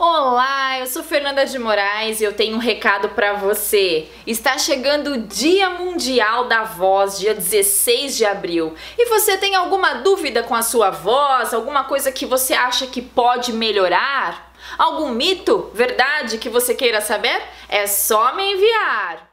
Olá, eu sou Fernanda de Moraes e eu tenho um recado para você. Está chegando o Dia Mundial da Voz, dia 16 de abril. E você tem alguma dúvida com a sua voz? Alguma coisa que você acha que pode melhorar? Algum mito, verdade que você queira saber? É só me enviar.